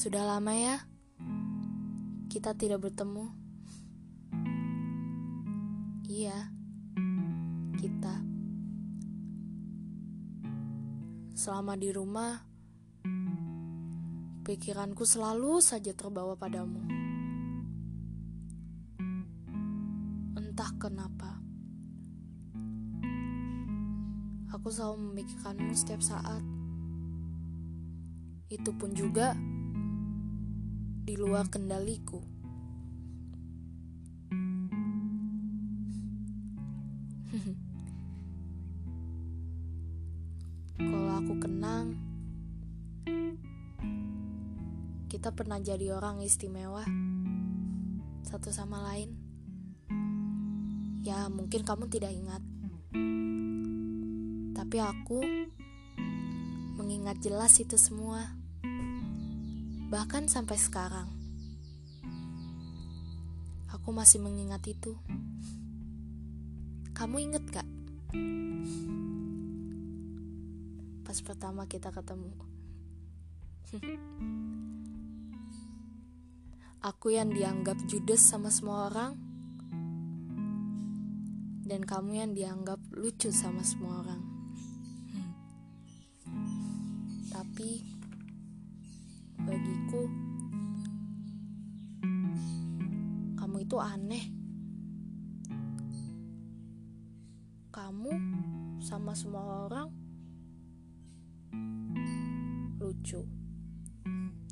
Sudah lama ya kita tidak bertemu. Iya, kita. Selama di rumah, pikiranku selalu saja terbawa padamu. Entah kenapa, aku selalu memikirkanmu setiap saat. Itu pun juga di luar kendaliku. Kalau aku kenang, kita pernah jadi orang istimewa satu sama lain. Ya, mungkin kamu tidak ingat, tapi aku mengingat jelas itu semua bahkan sampai sekarang. Aku masih mengingat itu. Kamu inget gak? Pas pertama kita ketemu. Aku yang dianggap judes sama semua orang. Dan kamu yang dianggap lucu sama semua orang. Kamu sama semua orang lucu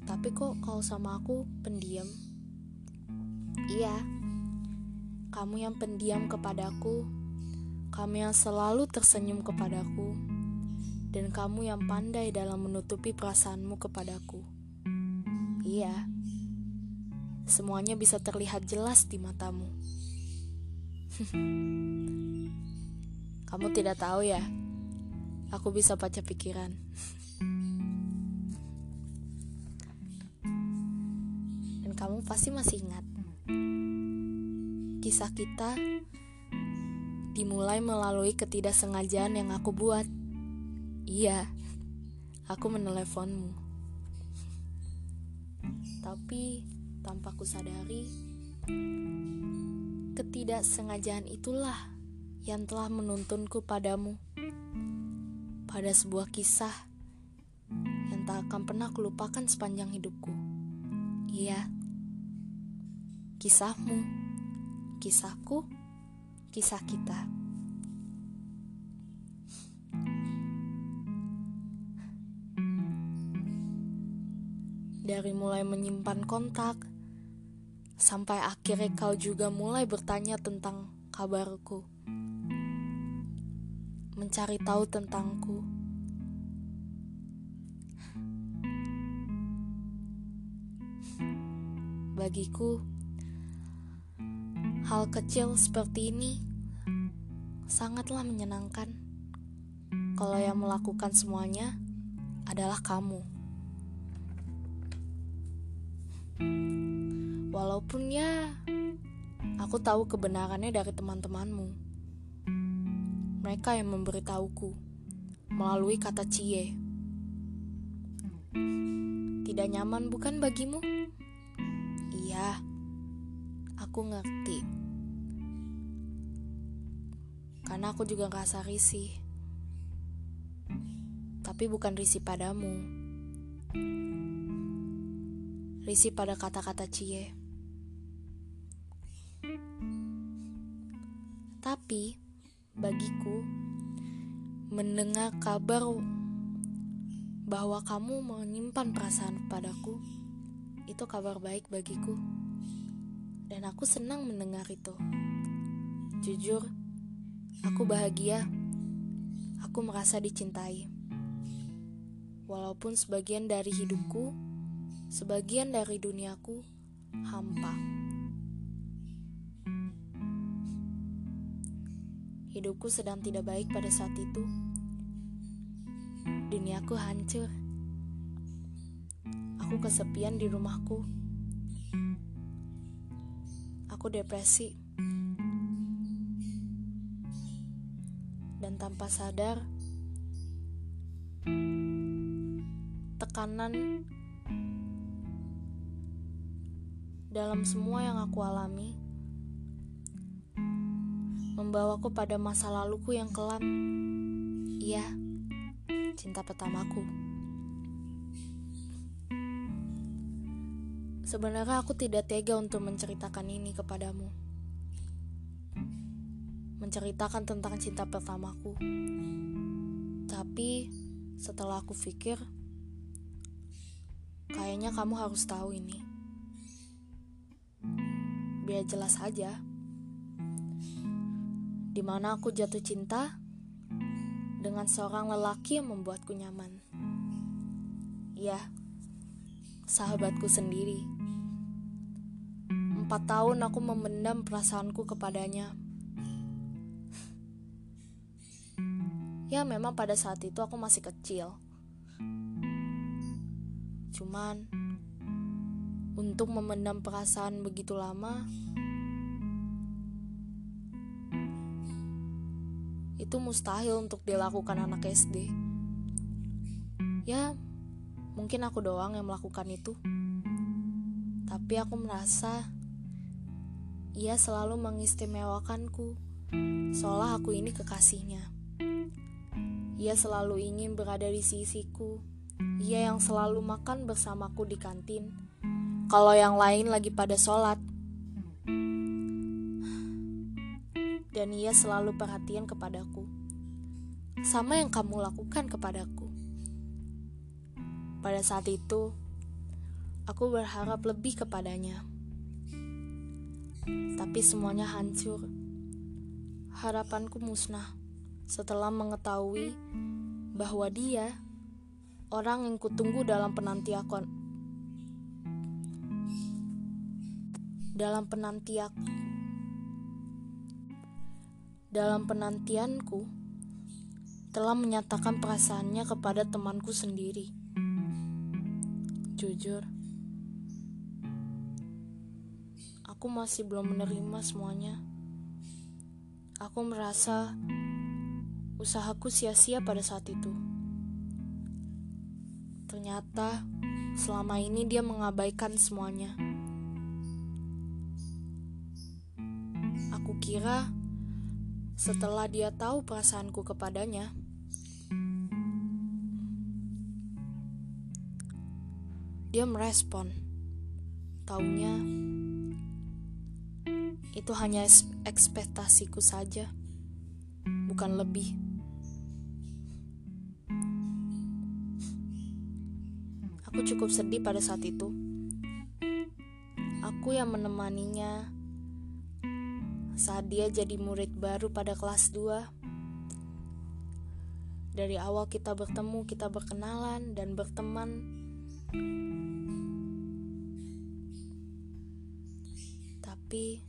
tapi kok kalau sama aku pendiam iya kamu yang pendiam kepadaku kamu yang selalu tersenyum kepadaku dan kamu yang pandai dalam menutupi perasaanmu kepadaku. Iya, semuanya bisa terlihat jelas di matamu. Kamu tidak tahu ya, aku bisa baca pikiran. Dan kamu pasti masih ingat. Kisah kita dimulai melalui ketidaksengajaan yang aku buat. Iya, aku meneleponmu. Tapi tanpa ku sadari, ketidaksengajaan itulah yang telah menuntunku padamu. Pada sebuah kisah yang tak akan pernah kulupakan sepanjang hidupku. Iya, kisahmu, kisahku, kisah kita. dari mulai menyimpan kontak sampai akhirnya kau juga mulai bertanya tentang kabarku, mencari tahu tentangku. Bagiku, hal kecil seperti ini sangatlah menyenangkan. Kalau yang melakukan semuanya adalah kamu. Walaupun ya, aku tahu kebenarannya dari teman-temanmu. Mereka yang memberitahuku melalui kata cie. Tidak nyaman bukan bagimu? Iya, aku ngerti. Karena aku juga ngerasa risih. Tapi bukan risih padamu. Risih pada kata-kata cie. Tapi bagiku mendengar kabar bahwa kamu menyimpan perasaan padaku itu kabar baik bagiku. Dan aku senang mendengar itu. Jujur, aku bahagia. Aku merasa dicintai. Walaupun sebagian dari hidupku, sebagian dari duniaku hampa. Hidupku sedang tidak baik pada saat itu. Duniaku hancur. Aku kesepian di rumahku. Aku depresi. Dan tanpa sadar, tekanan dalam semua yang aku alami, membawaku pada masa laluku yang kelam. Iya, cinta pertamaku. Sebenarnya aku tidak tega untuk menceritakan ini kepadamu. Menceritakan tentang cinta pertamaku. Tapi setelah aku pikir, kayaknya kamu harus tahu ini. Biar jelas aja. Di mana aku jatuh cinta dengan seorang lelaki yang membuatku nyaman. Ya, sahabatku sendiri. Empat tahun aku memendam perasaanku kepadanya. Ya memang pada saat itu aku masih kecil. Cuman untuk memendam perasaan begitu lama itu mustahil untuk dilakukan anak SD. Ya, mungkin aku doang yang melakukan itu. Tapi aku merasa ia selalu mengistimewakanku, seolah aku ini kekasihnya. Ia selalu ingin berada di sisiku. Ia yang selalu makan bersamaku di kantin. Kalau yang lain lagi pada sholat. Dan ia selalu perhatian kepadaku. Sama yang kamu lakukan kepadaku. Pada saat itu, aku berharap lebih kepadanya tapi semuanya hancur. Harapanku musnah setelah mengetahui bahwa dia orang yang kutunggu dalam penantian dalam penantian dalam penantianku telah menyatakan perasaannya kepada temanku sendiri. Jujur, aku masih belum menerima semuanya. Aku merasa usahaku sia-sia pada saat itu. Ternyata selama ini dia mengabaikan semuanya. Aku kira setelah dia tahu perasaanku kepadanya, dia merespon. Taunya itu hanya ekspektasiku saja, bukan lebih. Aku cukup sedih pada saat itu. Aku yang menemaninya saat dia jadi murid baru pada kelas 2. Dari awal kita bertemu, kita berkenalan dan berteman. Tapi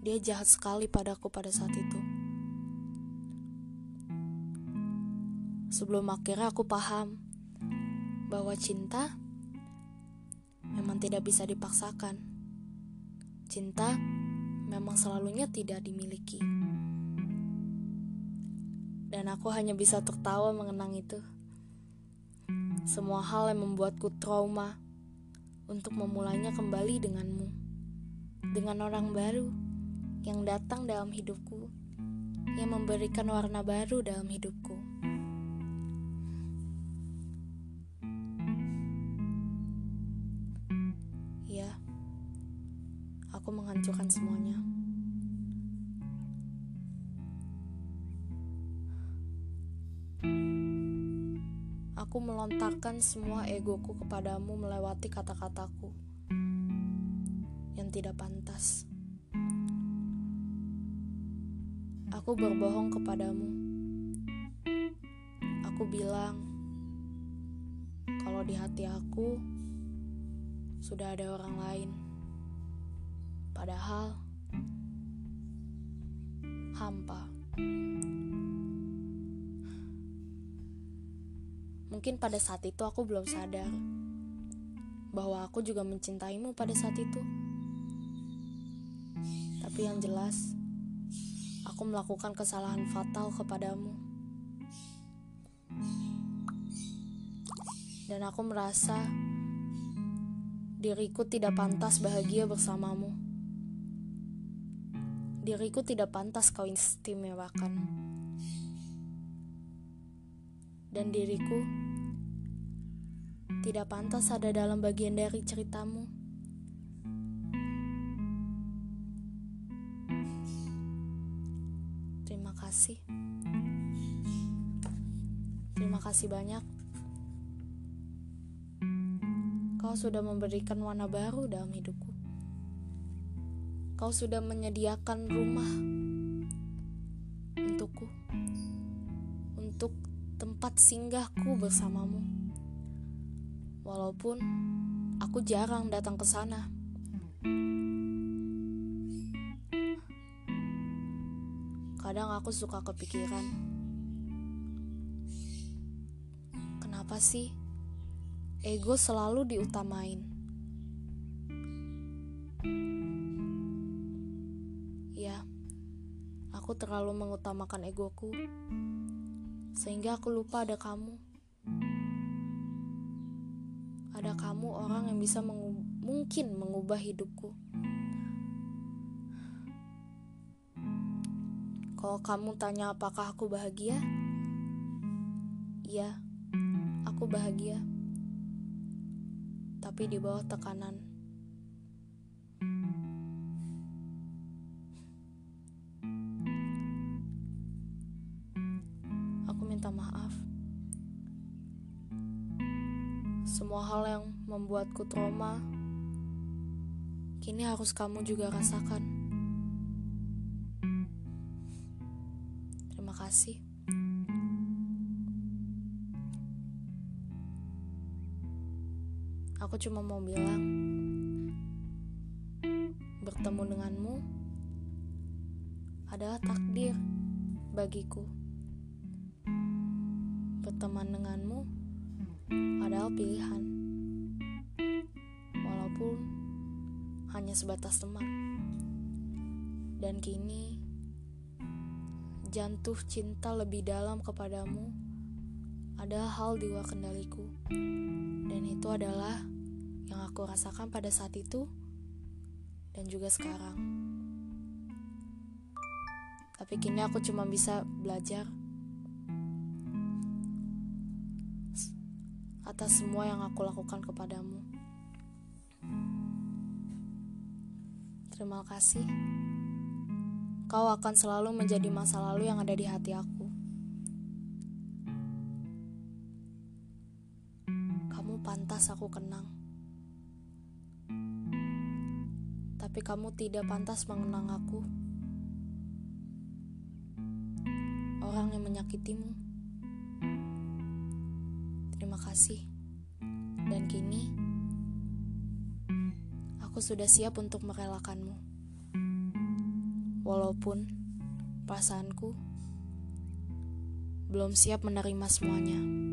dia jahat sekali padaku pada saat itu. Sebelum akhirnya aku paham bahwa cinta memang tidak bisa dipaksakan. Cinta memang selalunya tidak dimiliki. Dan aku hanya bisa tertawa mengenang itu. Semua hal yang membuatku trauma untuk memulainya kembali denganmu. Dengan orang baru yang datang dalam hidupku, yang memberikan warna baru dalam hidupku. Aku menghancurkan semuanya. Aku melontarkan semua egoku kepadamu melewati kata-kataku yang tidak pantas. Aku berbohong kepadamu. Aku bilang kalau di hati aku sudah ada orang lain. Padahal hampa. Mungkin pada saat itu aku belum sadar bahwa aku juga mencintaimu pada saat itu. Tapi yang jelas, aku melakukan kesalahan fatal kepadamu. Dan aku merasa Diriku tidak pantas bahagia bersamamu. Diriku tidak pantas kau istimewakan. Dan diriku tidak pantas ada dalam bagian dari ceritamu. Terima kasih. Terima kasih banyak. Kau sudah memberikan warna baru dalam hidupku. Kau sudah menyediakan rumah untukku, untuk tempat singgahku bersamamu. Walaupun aku jarang datang ke sana. Kadang aku suka kepikiran, kenapa sih? ego selalu diutamain. Ya, aku terlalu mengutamakan egoku, sehingga aku lupa ada kamu. Ada kamu orang yang bisa mengu mungkin mengubah hidupku. Kalau kamu tanya apakah aku bahagia, iya, aku bahagia tapi di bawah tekanan. Membuatku trauma, kini harus kamu juga rasakan. Terima kasih. Aku cuma mau bilang, bertemu denganmu adalah takdir bagiku. Berteman denganmu adalah pilihan, hanya sebatas teman. Dan kini, jantuh cinta lebih dalam kepadamu adalah hal di luar kendaliku. Dan itu adalah yang aku rasakan pada saat itu dan juga sekarang. Tapi kini aku cuma bisa belajar atas semua yang aku lakukan kepadamu. Terima kasih. Kau akan selalu menjadi masa lalu yang ada di hati aku. pantas aku kenang. Tapi kamu tidak pantas mengenang aku. Orang yang menyakitimu. Terima kasih. Dan kini aku sudah siap untuk merelakanmu. Walaupun perasaanku belum siap menerima semuanya.